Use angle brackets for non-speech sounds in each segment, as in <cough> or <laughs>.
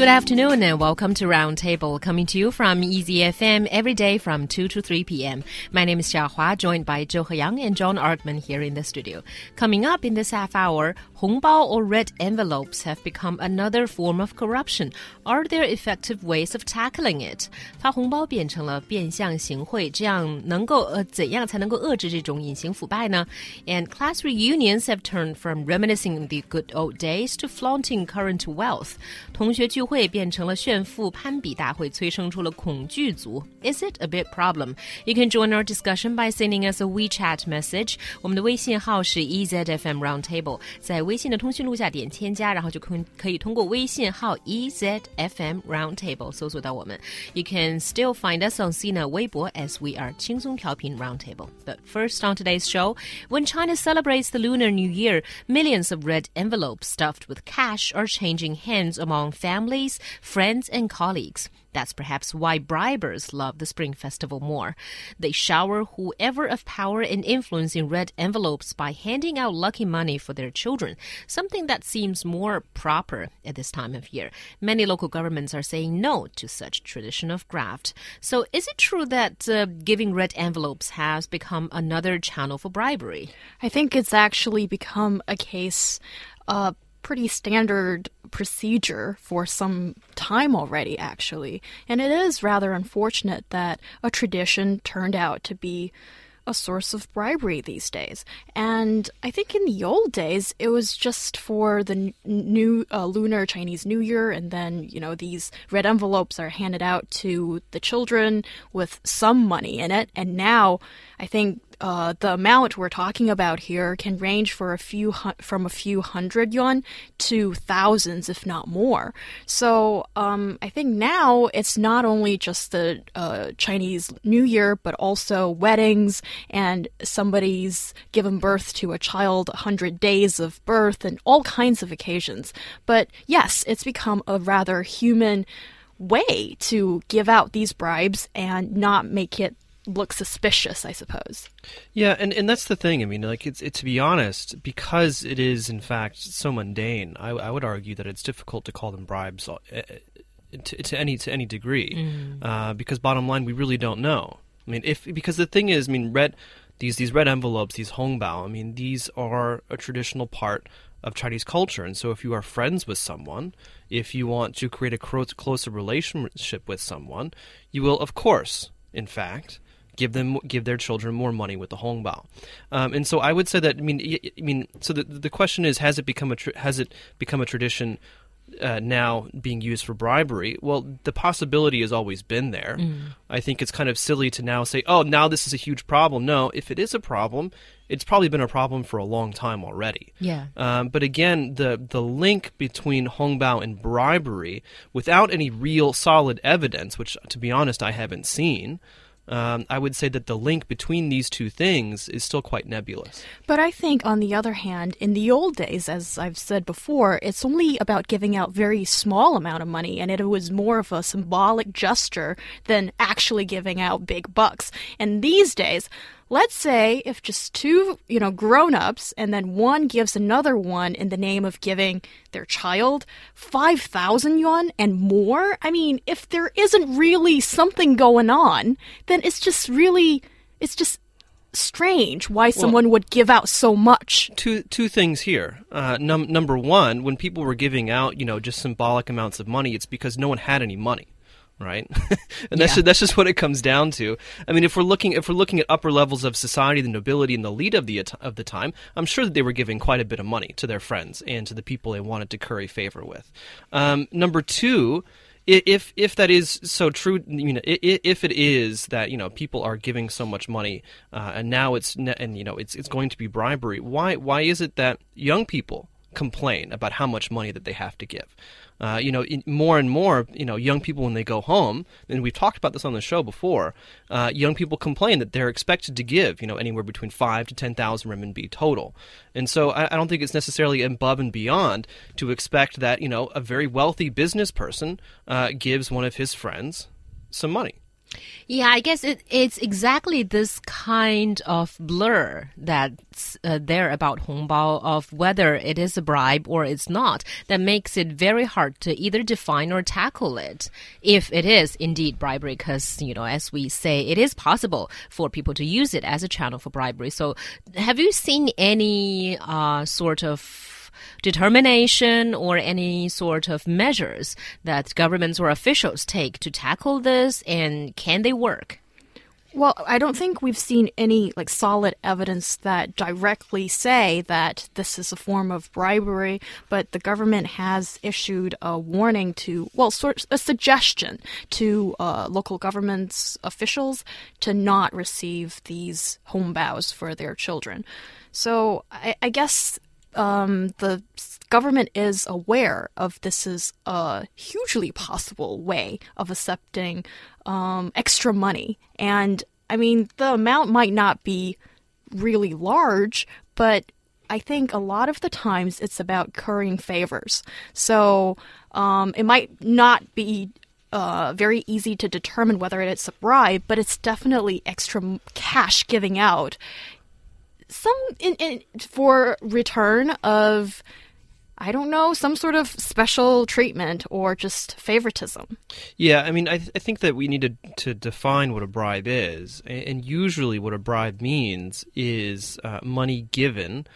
Good afternoon and welcome to Roundtable, coming to you from Easy FM every day from 2 to 3 p.m. My name is Xiaohua, joined by Zhou Heyang and John Artman here in the studio. Coming up in this half hour, Hongbao or red envelopes have become another form of corruption. Are there effective ways of tackling it? 发红包变成了变相行贿，这样能够呃怎样才能够遏制这种隐形腐败呢？And class reunions have turned from reminiscing the good old days to flaunting current wealth. 同学聚会变成了炫富攀比大会，催生出了恐惧族。Is it a big problem? You can join our discussion by sending us a WeChat message. 我们的微信号是 EZFM Roundtable，在 微信的通讯录下点添加，然后就可可以通过微信号 EZFM Roundtable 搜索到我们。You can still find us on Sina 微博 as we are 轻松调频 Roundtable. But first on today's show, when China celebrates the Lunar New Year, millions of red envelopes stuffed with cash are changing hands among families, friends, and colleagues. That's perhaps why bribers love the Spring Festival more. They shower whoever of power and influence in red envelopes by handing out lucky money for their children, something that seems more proper at this time of year. Many local governments are saying no to such tradition of graft. So, is it true that uh, giving red envelopes has become another channel for bribery? I think it's actually become a case. Uh, pretty standard procedure for some time already, actually. And it is rather unfortunate that a tradition turned out to be a source of bribery these days. And I think in the old days, it was just for the new uh, lunar Chinese New Year, and then, you know, these red envelopes are handed out to the children with some money in it. And now I think uh, the amount we're talking about here can range for a few from a few hundred yuan to thousands, if not more. So um, I think now it's not only just the uh, Chinese New Year, but also weddings and somebody's given birth to a child, 100 days of birth, and all kinds of occasions. But yes, it's become a rather human way to give out these bribes and not make it look suspicious, I suppose. Yeah, and, and that's the thing. I mean, like it's it, to be honest, because it is in fact so mundane. I, I would argue that it's difficult to call them bribes uh, uh, to, to any to any degree, mm. uh, because bottom line, we really don't know. I mean, if because the thing is, I mean, red these these red envelopes, these hongbao. I mean, these are a traditional part of Chinese culture, and so if you are friends with someone, if you want to create a closer relationship with someone, you will, of course, in fact give them give their children more money with the hongbao. Um, and so I would say that I mean I mean so the the question is has it become a has it become a tradition uh, now being used for bribery, well, the possibility has always been there. Mm. I think it's kind of silly to now say, oh, now this is a huge problem. No, if it is a problem, it's probably been a problem for a long time already. Yeah. Um, but again, the the link between Hongbao and bribery, without any real solid evidence, which to be honest I haven't seen, um, I would say that the link between these two things is still quite nebulous. But I think, on the other hand, in the old days, as I've said before, it's only about giving out very small amount of money, and it was more of a symbolic gesture than actually giving out big bucks. And these days, Let's say if just two, you know, grown-ups and then one gives another one in the name of giving their child 5,000 yuan and more. I mean, if there isn't really something going on, then it's just really it's just strange why someone well, would give out so much. Two two things here. Uh, num- number one, when people were giving out, you know, just symbolic amounts of money, it's because no one had any money right? <laughs> and that's yeah. just, that's just what it comes down to. I mean, if we're looking if we're looking at upper levels of society, the nobility and the elite of the of the time, I'm sure that they were giving quite a bit of money to their friends and to the people they wanted to curry favor with. Um, number two. If if that is so true, you know, if it is that you know people are giving so much money, uh, and now it's and you know it's it's going to be bribery. Why why is it that young people complain about how much money that they have to give? uh, you know, more and more, you know, young people when they go home, and we've talked about this on the show before, uh, young people complain that they're expected to give, you know, anywhere between five to ten thousand renminbi total, and so I, I, don't think it's necessarily above and beyond to expect that you know a very wealthy business person uh, gives one of his friends some money. Yeah, I guess it, it's exactly this kind of blur that's uh, there about Hongbao of whether it is a bribe or it's not that makes it very hard to either define or tackle it if it is indeed bribery because, you know, as we say, it is possible for people to use it as a channel for bribery. So have you seen any uh, sort of determination or any sort of measures that governments or officials take to tackle this, and can they work? Well, I don't think we've seen any like solid evidence that directly say that this is a form of bribery, but the government has issued a warning to, well, sort a suggestion to uh, local governments officials to not receive these hongbaos for their children. So I, I guess um, the government is aware of this is a hugely possible way of accepting um, extra money. And I mean, the amount might not be really large, but I think a lot of the times it's about currying favors. So um, it might not be uh, very easy to determine whether it's a bribe, but it's definitely extra cash giving out some in, in, for return of I don't know, some sort of special treatment or just favoritism. Yeah, I mean, I, th- I think that we need to, to define what a bribe is. And, usually, what a bribe means is uh, money given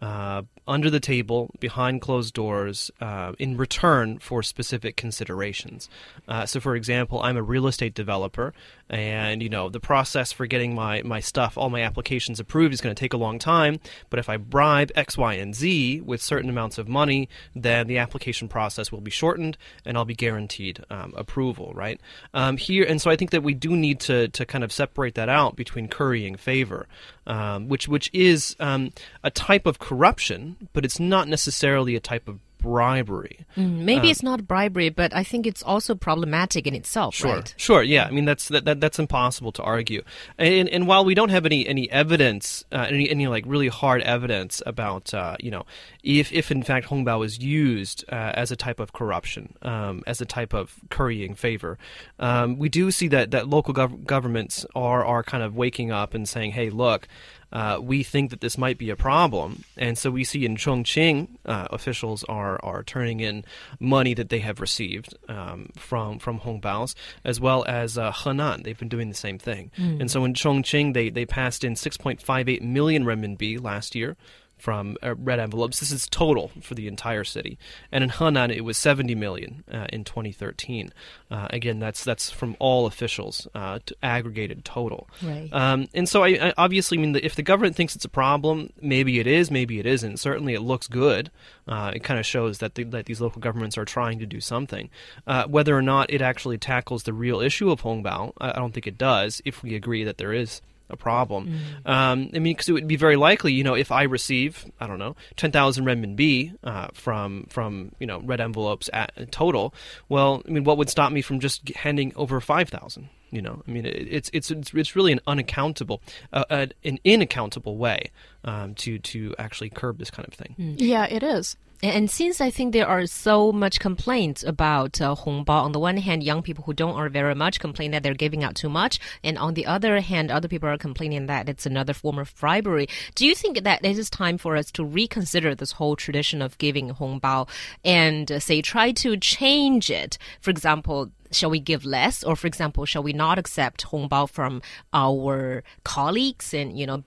uh, under the table, behind closed doors, uh, in return for specific considerations. Uh, so, for example, I'm a real estate developer, and you know the process for getting my my stuff, all my applications approved, is going to take a long time. But if I bribe X, Y, and Z with certain amounts of money, then the application process will be shortened, and I'll be guaranteed um, approval. Right um, here, and so I think that we do need to to kind of separate that out between currying favor, um, which which is um, a type of corruption but it's not necessarily a type of bribery. Mm, maybe uh, it's not bribery, but I think it's also problematic in itself, sure, right? Sure, yeah. I mean, that's that, that that's impossible to argue. And, and while we don't have any any evidence, uh, any any like really hard evidence about uh, you know if if in fact Hongbao is used uh, as a type of corruption, um, as a type of currying favor, um, we do see that that local gov- governments are are kind of waking up and saying, hey, look uh, we think that this might be a problem. And so we see in Chongqing, uh, officials are, are turning in money that they have received um, from, from Hongbaos, as well as uh, Henan. They've been doing the same thing. Mm. And so in Chongqing, they, they passed in 6.58 million renminbi last year from uh, red envelopes. This is total for the entire city. And in Henan, it was 70 million uh, in 2013. Uh, again, that's that's from all officials, uh, to aggregated total. Right. Um, and so, I, I, obviously, I mean, if the government thinks it's a problem, maybe it is, maybe it isn't. Certainly, it looks good. Uh, it kind of shows that the, that these local governments are trying to do something. Uh, whether or not it actually tackles the real issue of Hongbao, I, I don't think it does. If we agree that there is a problem. Mm. Um, I mean, because it would be very likely, you know, if I receive, I don't know, ten thousand renminbi uh, from from you know red envelopes at total. Well, I mean, what would stop me from just handing over five thousand? You know, I mean, it's it's it's it's really an unaccountable, uh, uh, an inaccountable way um, to to actually curb this kind of thing. Mm. Yeah, it is. And since I think there are so much complaints about uh, Hongbao, on the one hand, young people who don't earn very much complain that they're giving out too much, and on the other hand, other people are complaining that it's another form of bribery. Do you think that it is time for us to reconsider this whole tradition of giving Hongbao and uh, say try to change it? For example, shall we give less or for example shall we not accept hongbao from our colleagues and you know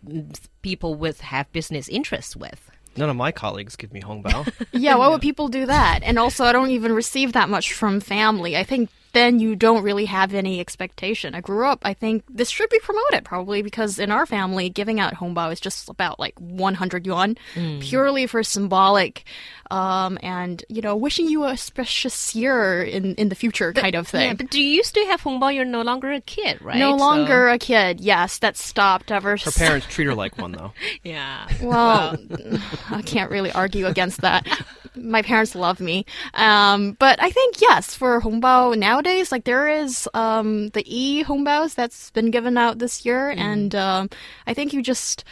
people with have business interests with None of my colleagues give me hongbao. <laughs> yeah, why would <laughs> people do that? And also, I don't even receive that much from family. I think then you don't really have any expectation. I grew up, I think this should be promoted probably because in our family, giving out hongbao is just about like 100 yuan, mm. purely for symbolic, um, and you know, wishing you a auspicious year in in the future but, kind of thing. Yeah, but do you still have hongbao? You're no longer a kid, right? No longer so. a kid. Yes, that stopped ever. Her parents treat her like one though. <laughs> yeah. Well, <laughs> I can't really argue against that. <laughs> My parents love me, um, but I think yes, for hongbao nowadays like there is um, the e hongbaos that's been given out this year, mm. and um, I think you just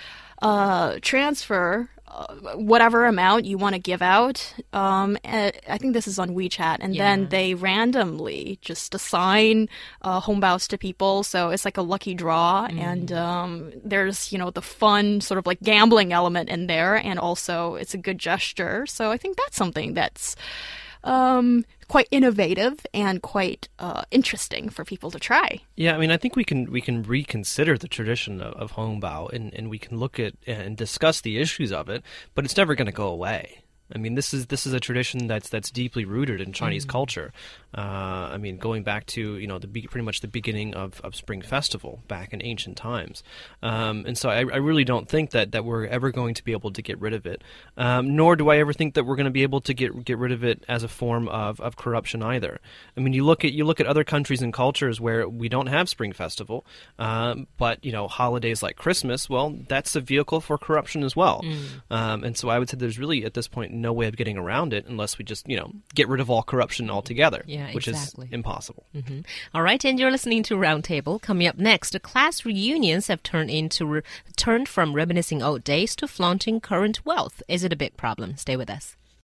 uh, transfer whatever amount you want to give out. Um, I think this is on WeChat, and Yeah. then they randomly just assign uh, hongbao to people. So it's like a lucky draw, and um, there's you know the fun sort of like gambling element in there, and also it's a good gesture. So I think that's something that's um, quite innovative and quite uh, interesting for people to try. Yeah, I mean, I think we can we can reconsider the tradition of, of hongbao, and, and we can look at and discuss the issues of it, but it's never going to go away. I mean, this is this is a tradition that's that's deeply rooted in Chinese culture. Uh, I mean, going back to you know the be- pretty much the beginning of, of Spring Festival back in ancient times, um, and so I, I really don't think that, that we're ever going to be able to get rid of it. Um, nor do I ever think that we're going to be able to get get rid of it as a form of, of corruption either. I mean, you look at you look at other countries and cultures where we don't have Spring Festival, um, but you know holidays like Christmas, well, that's a vehicle for corruption as well. Um, and so I would say there's really at this point no way of getting around it unless we just you know get rid of all corruption altogether, Yeah, which exactly. is impossible. Mm-hmm. All right, and you're listening to Roundtable. Coming up next, class reunions have turned into turned from reminiscing old days to flaunting current wealth. Is it a big problem? Stay with us.